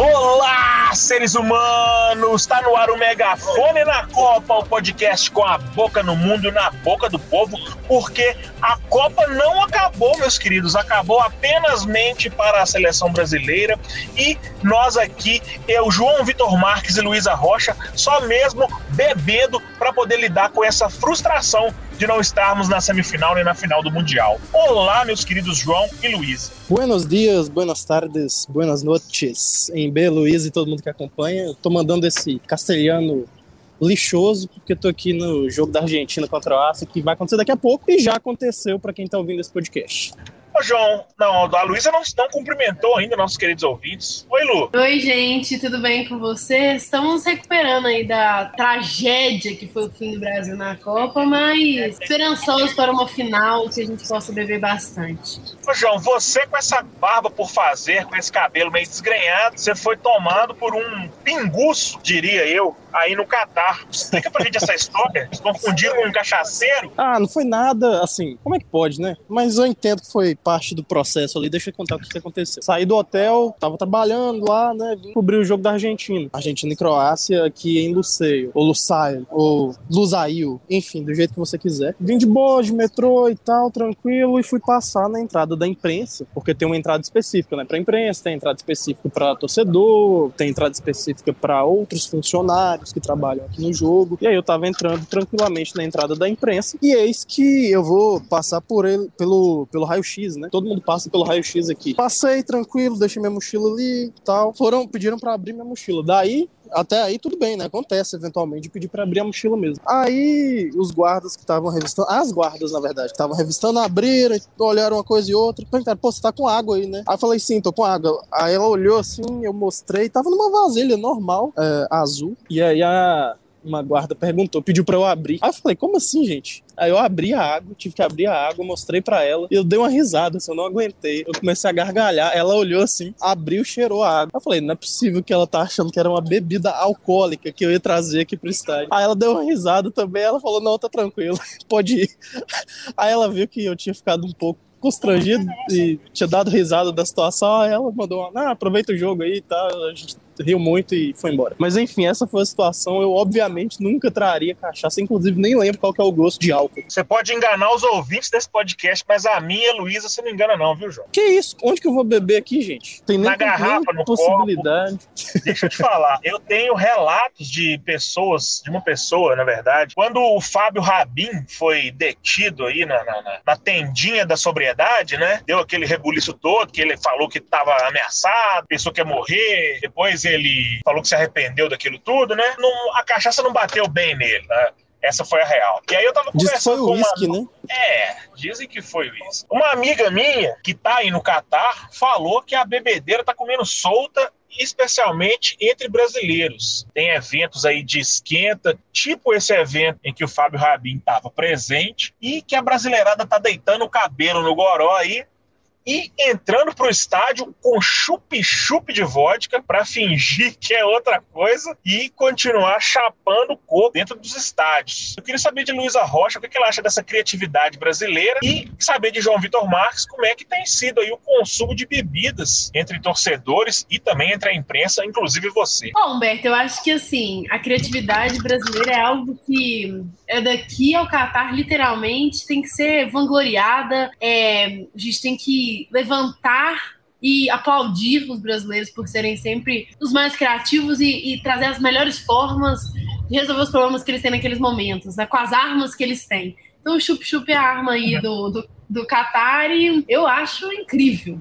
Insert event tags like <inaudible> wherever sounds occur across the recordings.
Olá, seres humanos! Está no ar o Megafone na Copa, o podcast com a boca no mundo na boca do povo, porque a Copa não acabou, meus queridos, acabou apenas mente para a seleção brasileira e nós aqui, eu, João Vitor Marques e Luísa Rocha, só mesmo bebendo para poder lidar com essa frustração de não estarmos na semifinal nem na final do Mundial. Olá, meus queridos João e Luiz. Buenos dias, buenas tardes, buenas noites. Em B, Luiz e todo mundo que acompanha. Eu tô mandando esse castelhano lixoso, porque eu tô aqui no jogo da Argentina contra a África, que vai acontecer daqui a pouco, e já aconteceu para quem tá ouvindo esse podcast. Ô, João, não, a Luísa não, não cumprimentou ainda nossos queridos ouvintes. Oi, Lu. Oi, gente, tudo bem com vocês? Estamos recuperando aí da tragédia que foi o fim do Brasil na Copa, mas esperançosos para uma final que a gente possa beber bastante. Ô, João, você com essa barba por fazer, com esse cabelo meio desgrenhado, você foi tomado por um pinguço, diria eu, aí no Catar. Explica pra gente essa história. Se confundiram com um cachaceiro? Ah, não foi nada assim. Como é que pode, né? Mas eu entendo que foi parte do processo ali. Deixa eu contar o que aconteceu. Saí do hotel, tava trabalhando lá, né? Vim cobrir o jogo da Argentina. Argentina e Croácia aqui em Luceio, ou Lusail, ou Lusail, enfim, do jeito que você quiser. Vim de boa, de metrô e tal, tranquilo, e fui passar na entrada da imprensa, porque tem uma entrada específica, né? Pra imprensa, tem entrada específica para torcedor, tem entrada específica para outros funcionários que trabalham aqui no jogo. E aí eu tava entrando tranquilamente na entrada da imprensa, e eis que eu vou passar por ele, pelo, pelo raio-x, né? Todo mundo passa pelo raio-x aqui. Passei tranquilo, deixei minha mochila ali e tal. Foram, pediram para abrir minha mochila. Daí até aí tudo bem, né? Acontece eventualmente pedir para abrir a mochila mesmo. Aí os guardas que estavam revistando, as guardas na verdade, que estavam revistando, abriram, olharam uma coisa e outra, perguntaram, pô, você tá com água aí, né? Aí eu falei, sim, tô com água. Aí ela olhou assim, eu mostrei, tava numa vasilha normal, é, azul, e aí a uma guarda perguntou, pediu para eu abrir. Aí eu falei, como assim, gente? Aí eu abri a água, tive que abrir a água, mostrei para ela e eu dei uma risada, assim, eu não aguentei. Eu comecei a gargalhar, ela olhou assim, abriu, cheirou a água. Eu falei, não é possível que ela tá achando que era uma bebida alcoólica que eu ia trazer aqui pro estádio. Aí ela deu uma risada também, ela falou, não, tá tranquilo, <laughs> pode ir. Aí ela viu que eu tinha ficado um pouco constrangido e tinha dado risada da situação, ela mandou, ah, aproveita o jogo aí e tá, tal, a gente riu muito e foi embora. Mas enfim, essa foi a situação. Eu, obviamente, nunca traria cachaça, inclusive nem lembro qual que é o gosto de álcool. Você pode enganar os ouvintes desse podcast, mas a minha, Luísa, você não engana, não, viu, João? Que isso? Onde que eu vou beber aqui, gente? Tem nem, Na garrafa, nem no possibilidade. Copo. <laughs> Deixa eu te falar. Eu tenho relatos de pessoas, de uma pessoa, na verdade, quando o Fábio Rabin foi detido aí na, na, na tendinha da sobriedade, né? Deu aquele rebuliço todo, que ele falou que estava ameaçado, pensou que ia morrer, depois ele falou que se arrependeu daquilo tudo, né? Não, a cachaça não bateu bem nele, né? Essa foi a real. E aí eu tava conversando Diz que foi com o uísque, uma... né? É, dizem que foi isso. Uma amiga minha, que tá aí no Catar, falou que a bebedeira tá comendo solta especialmente entre brasileiros. Tem eventos aí de esquenta, tipo esse evento em que o Fábio Rabin estava presente, e que a brasileirada tá deitando o cabelo no goró aí, e entrando pro estádio com chup-chup de vodka para fingir que é outra coisa e continuar chapando o corpo dentro dos estádios. Eu queria saber de Luísa Rocha o que ela acha dessa criatividade brasileira e saber de João Vitor Marques como é que tem sido aí o consumo de bebidas entre torcedores e também entre a imprensa, inclusive você. Bom, Humberto, eu acho que assim, a criatividade brasileira é algo que é daqui ao Catar, literalmente, tem que ser vangloriada. É, a gente tem que levantar e aplaudir os brasileiros por serem sempre os mais criativos e, e, trazer as melhores formas de resolver os problemas que eles têm naqueles momentos, né, com as armas que eles têm. Então, o chup-chup é a arma aí do, do, do Qatar e eu acho incrível.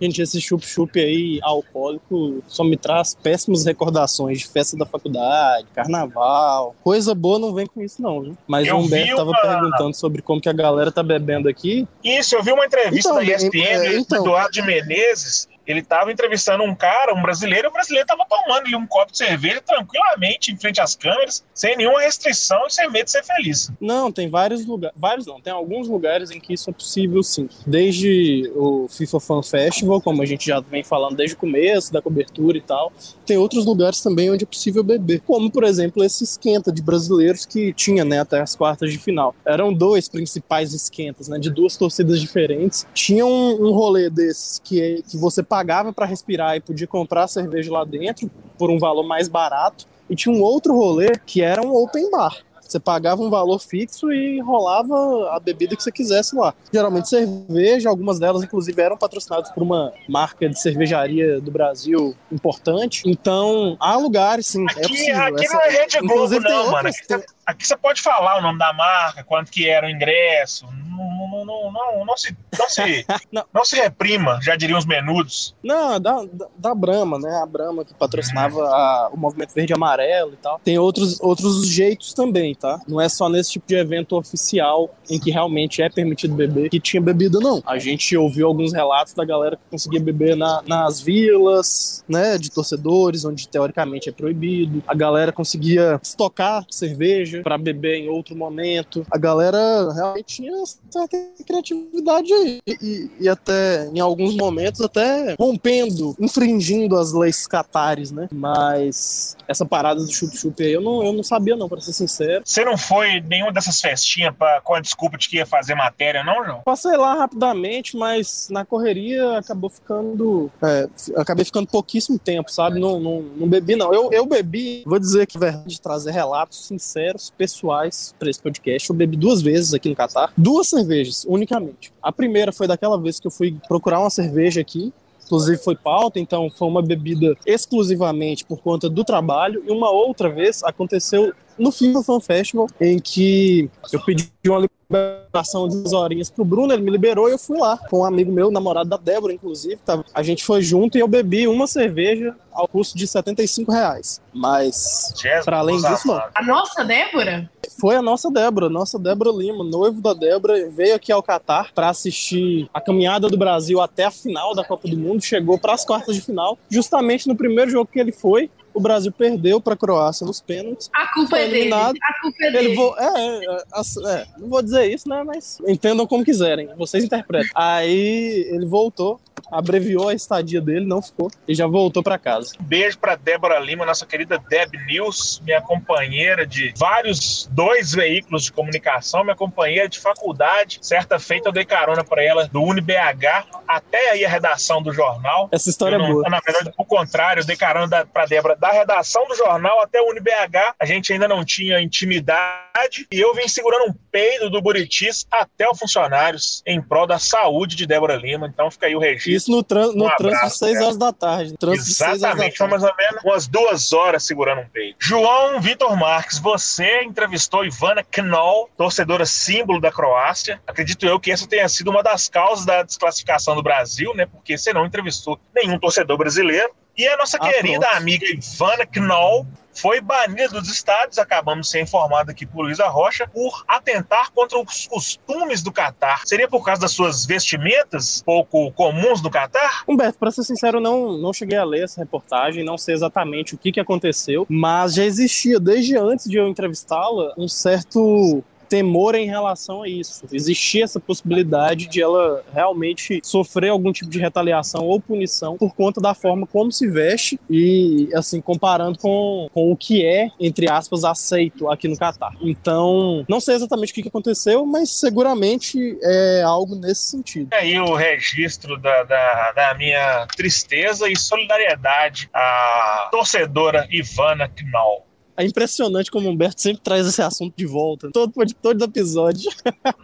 Gente, esse chup-chup aí alcoólico só me traz péssimas recordações de festa da faculdade, carnaval. Coisa boa não vem com isso, não, viu? Mas Eu o Humberto vi tava uma- perguntando sobre como que a galera tá bebendo aqui. Isso, eu vi uma entrevista Então, da ESPN é, então. do Eduardo de Menezes. Ele estava entrevistando um cara, um brasileiro, e o brasileiro estava tomando ali um copo de cerveja tranquilamente em frente às câmeras, sem nenhuma restrição e sem medo de ser feliz. Não, tem vários lugares. Vários não, tem alguns lugares em que isso é possível sim. Desde o FIFA Fan Festival, como a gente já vem falando desde o começo, da cobertura e tal. Tem outros lugares também onde é possível beber. Como, por exemplo, esse esquenta de brasileiros que tinha, né, até as quartas de final. Eram dois principais esquentas, né, de duas torcidas diferentes. Tinha um, um rolê desses que, é- que você pagava pagava para respirar e podia comprar cerveja lá dentro por um valor mais barato. E tinha um outro rolê que era um open bar. Você pagava um valor fixo e rolava a bebida que você quisesse lá. Geralmente cerveja, algumas delas inclusive eram patrocinadas por uma marca de cervejaria do Brasil importante. Então, há lugares, sim. É aqui, é possível. aqui Essa, não é Rede Globo, não, mano. Aqui, tem... aqui, você pode falar o nome da marca, quanto que era o ingresso. Não, não, não, não, não se, não, se, <laughs> não. não se reprima, já diriam os menudos. Não, da, da, da Brahma, né? A Brahma que patrocinava a, o movimento verde e amarelo e tal. Tem outros, outros jeitos também, tá? Não é só nesse tipo de evento oficial em que realmente é permitido beber que tinha bebida, não. A gente ouviu alguns relatos da galera que conseguia beber na, nas vilas, né? De torcedores, onde teoricamente é proibido. A galera conseguia estocar cerveja para beber em outro momento. A galera realmente tinha certa criatividade aí. E, e, até, em alguns momentos, até rompendo, infringindo as leis catares, né? Mas essa parada do chup-chup aí eu não, eu não sabia, não, pra ser sincero. Você não foi nenhuma dessas festinhas pra, com a desculpa de que ia fazer matéria, não, João? Passei lá rapidamente, mas na correria acabou ficando. É, acabei ficando pouquíssimo tempo, sabe? Não, não, não bebi, não. Eu, eu bebi, vou dizer que verdade, trazer relatos sinceros, pessoais para esse podcast. Eu bebi duas vezes aqui no Catar. Duas cervejas, unicamente. A primeira foi daquela vez que eu fui procurar uma cerveja aqui, inclusive foi pauta, então foi uma bebida exclusivamente por conta do trabalho. E uma outra vez aconteceu no FIFA Fan Festival, em que eu pedi uma liberação de umas horinhas pro Bruno, ele me liberou e eu fui lá com um amigo meu, namorado da Débora, inclusive. Tá? A gente foi junto e eu bebi uma cerveja ao custo de 75 reais. Mas, para além disso, não. A nossa Débora? Foi a nossa Débora, nossa Débora Lima, noivo da Débora, veio aqui ao Catar para assistir a caminhada do Brasil até a final da Copa do Mundo, chegou para as quartas de final, justamente no primeiro jogo que ele foi, o Brasil perdeu para a Croácia nos pênaltis. A culpa é dele. A culpa é dele. Vo... É, é, é, não vou dizer isso, né? Mas entendam como quiserem. Vocês interpretam. Aí ele voltou abreviou a estadia dele, não ficou, e já voltou para casa. Beijo para Débora Lima, nossa querida Deb News, minha companheira de vários, dois veículos de comunicação, minha companheira de faculdade. Certa feita eu dei carona para ela do UniBH até aí a redação do jornal. Essa história é não, é boa. Na verdade, o contrário, eu dei carona para Débora da redação do jornal até o UniBH. A gente ainda não tinha intimidade e eu vim segurando um peido do Buritis até os funcionários em prol da saúde de Débora Lima. Então fica aí o registro isso no, tran no um trânsito de 6 horas da tarde. Exatamente, foi mais ou menos umas duas horas segurando um peito. João Vitor Marques, você entrevistou Ivana Knoll, torcedora símbolo da Croácia. Acredito eu que essa tenha sido uma das causas da desclassificação do Brasil, né? Porque você não entrevistou nenhum torcedor brasileiro. E a nossa ah, querida pronto. amiga Ivana Knoll foi banida dos estádios, acabamos de ser informados aqui por Luísa Rocha, por atentar contra os costumes do Catar. Seria por causa das suas vestimentas pouco comuns do Catar? Humberto, para ser sincero, não, não cheguei a ler essa reportagem, não sei exatamente o que, que aconteceu, mas já existia desde antes de eu entrevistá-la um certo temor em relação a isso. Existia essa possibilidade de ela realmente sofrer algum tipo de retaliação ou punição por conta da forma como se veste e, assim, comparando com, com o que é, entre aspas, aceito aqui no Catar. Então, não sei exatamente o que aconteceu, mas seguramente é algo nesse sentido. É aí o registro da, da, da minha tristeza e solidariedade à torcedora Ivana Knoll. É impressionante como o Humberto sempre traz esse assunto de volta. Todo, todo episódio.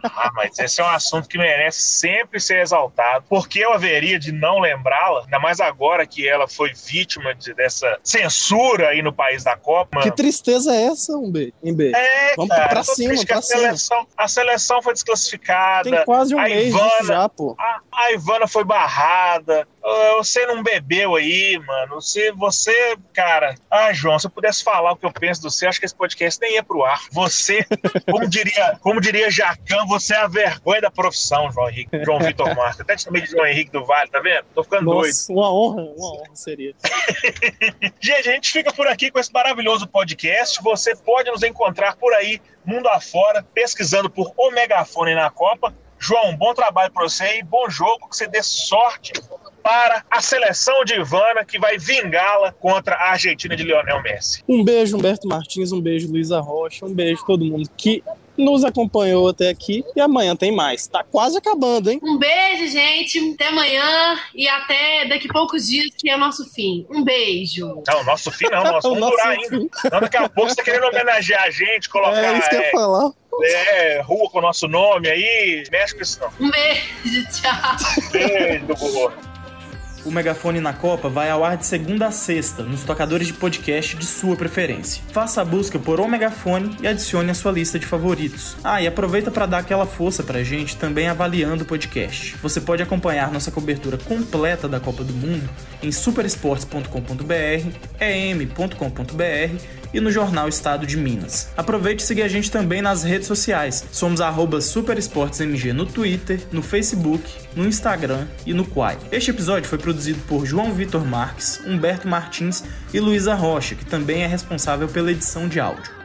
Ah, mas esse é um assunto que merece sempre ser exaltado. Porque eu haveria de não lembrá-la, ainda mais agora que ela foi vítima de, dessa censura aí no país da Copa. Que tristeza é essa, Humberto? É, Vamos cara, pra cima, pra a cima. Seleção, a seleção foi desclassificada. Tem quase um mês Ivana, já, pô. A, a Ivana foi barrada. Você não bebeu aí, mano. Você, você, cara. Ah, João, se eu pudesse falar o que eu penso do você, acho que esse podcast nem ia pro ar. Você, <laughs> como diria, como diria Jacan, você é a vergonha da profissão, João Henrique, João Vitor Marques. Até te chamei de João Henrique do Vale, tá vendo? Tô ficando Nossa, doido. Uma honra, uma honra seria. <laughs> gente, a gente fica por aqui com esse maravilhoso podcast. Você pode nos encontrar por aí, mundo afora, pesquisando por O Megafone na Copa. João, bom trabalho para você e bom jogo, que você dê sorte para a seleção de Ivana, que vai vingá-la contra a Argentina de Lionel Messi. Um beijo, Humberto Martins, um beijo, Luísa Rocha, um beijo todo mundo que nos acompanhou até aqui e amanhã tem mais. Tá quase acabando, hein? Um beijo, gente. Até amanhã e até daqui a poucos dias, que é o nosso fim. Um beijo. Não, nosso fim não, nós <laughs> vamos durar ainda. Não, daqui a pouco você tá querendo homenagear a gente, colocar. É isso que eu ia é, falar. É, rua com o nosso nome aí. Mexe com isso não. Um beijo, tchau. Beijo Google. O Megafone na Copa vai ao ar de segunda a sexta, nos tocadores de podcast de sua preferência. Faça a busca por O Megafone e adicione a sua lista de favoritos. Ah, e aproveita para dar aquela força pra gente também avaliando o podcast. Você pode acompanhar nossa cobertura completa da Copa do Mundo em superesportes.com.br, em.com.br e no jornal Estado de Minas. Aproveite e siga a gente também nas redes sociais. Somos superesportesmg no Twitter, no Facebook, no Instagram e no Quai. Este episódio foi produzido por João Vitor Marques, Humberto Martins e Luísa Rocha, que também é responsável pela edição de áudio.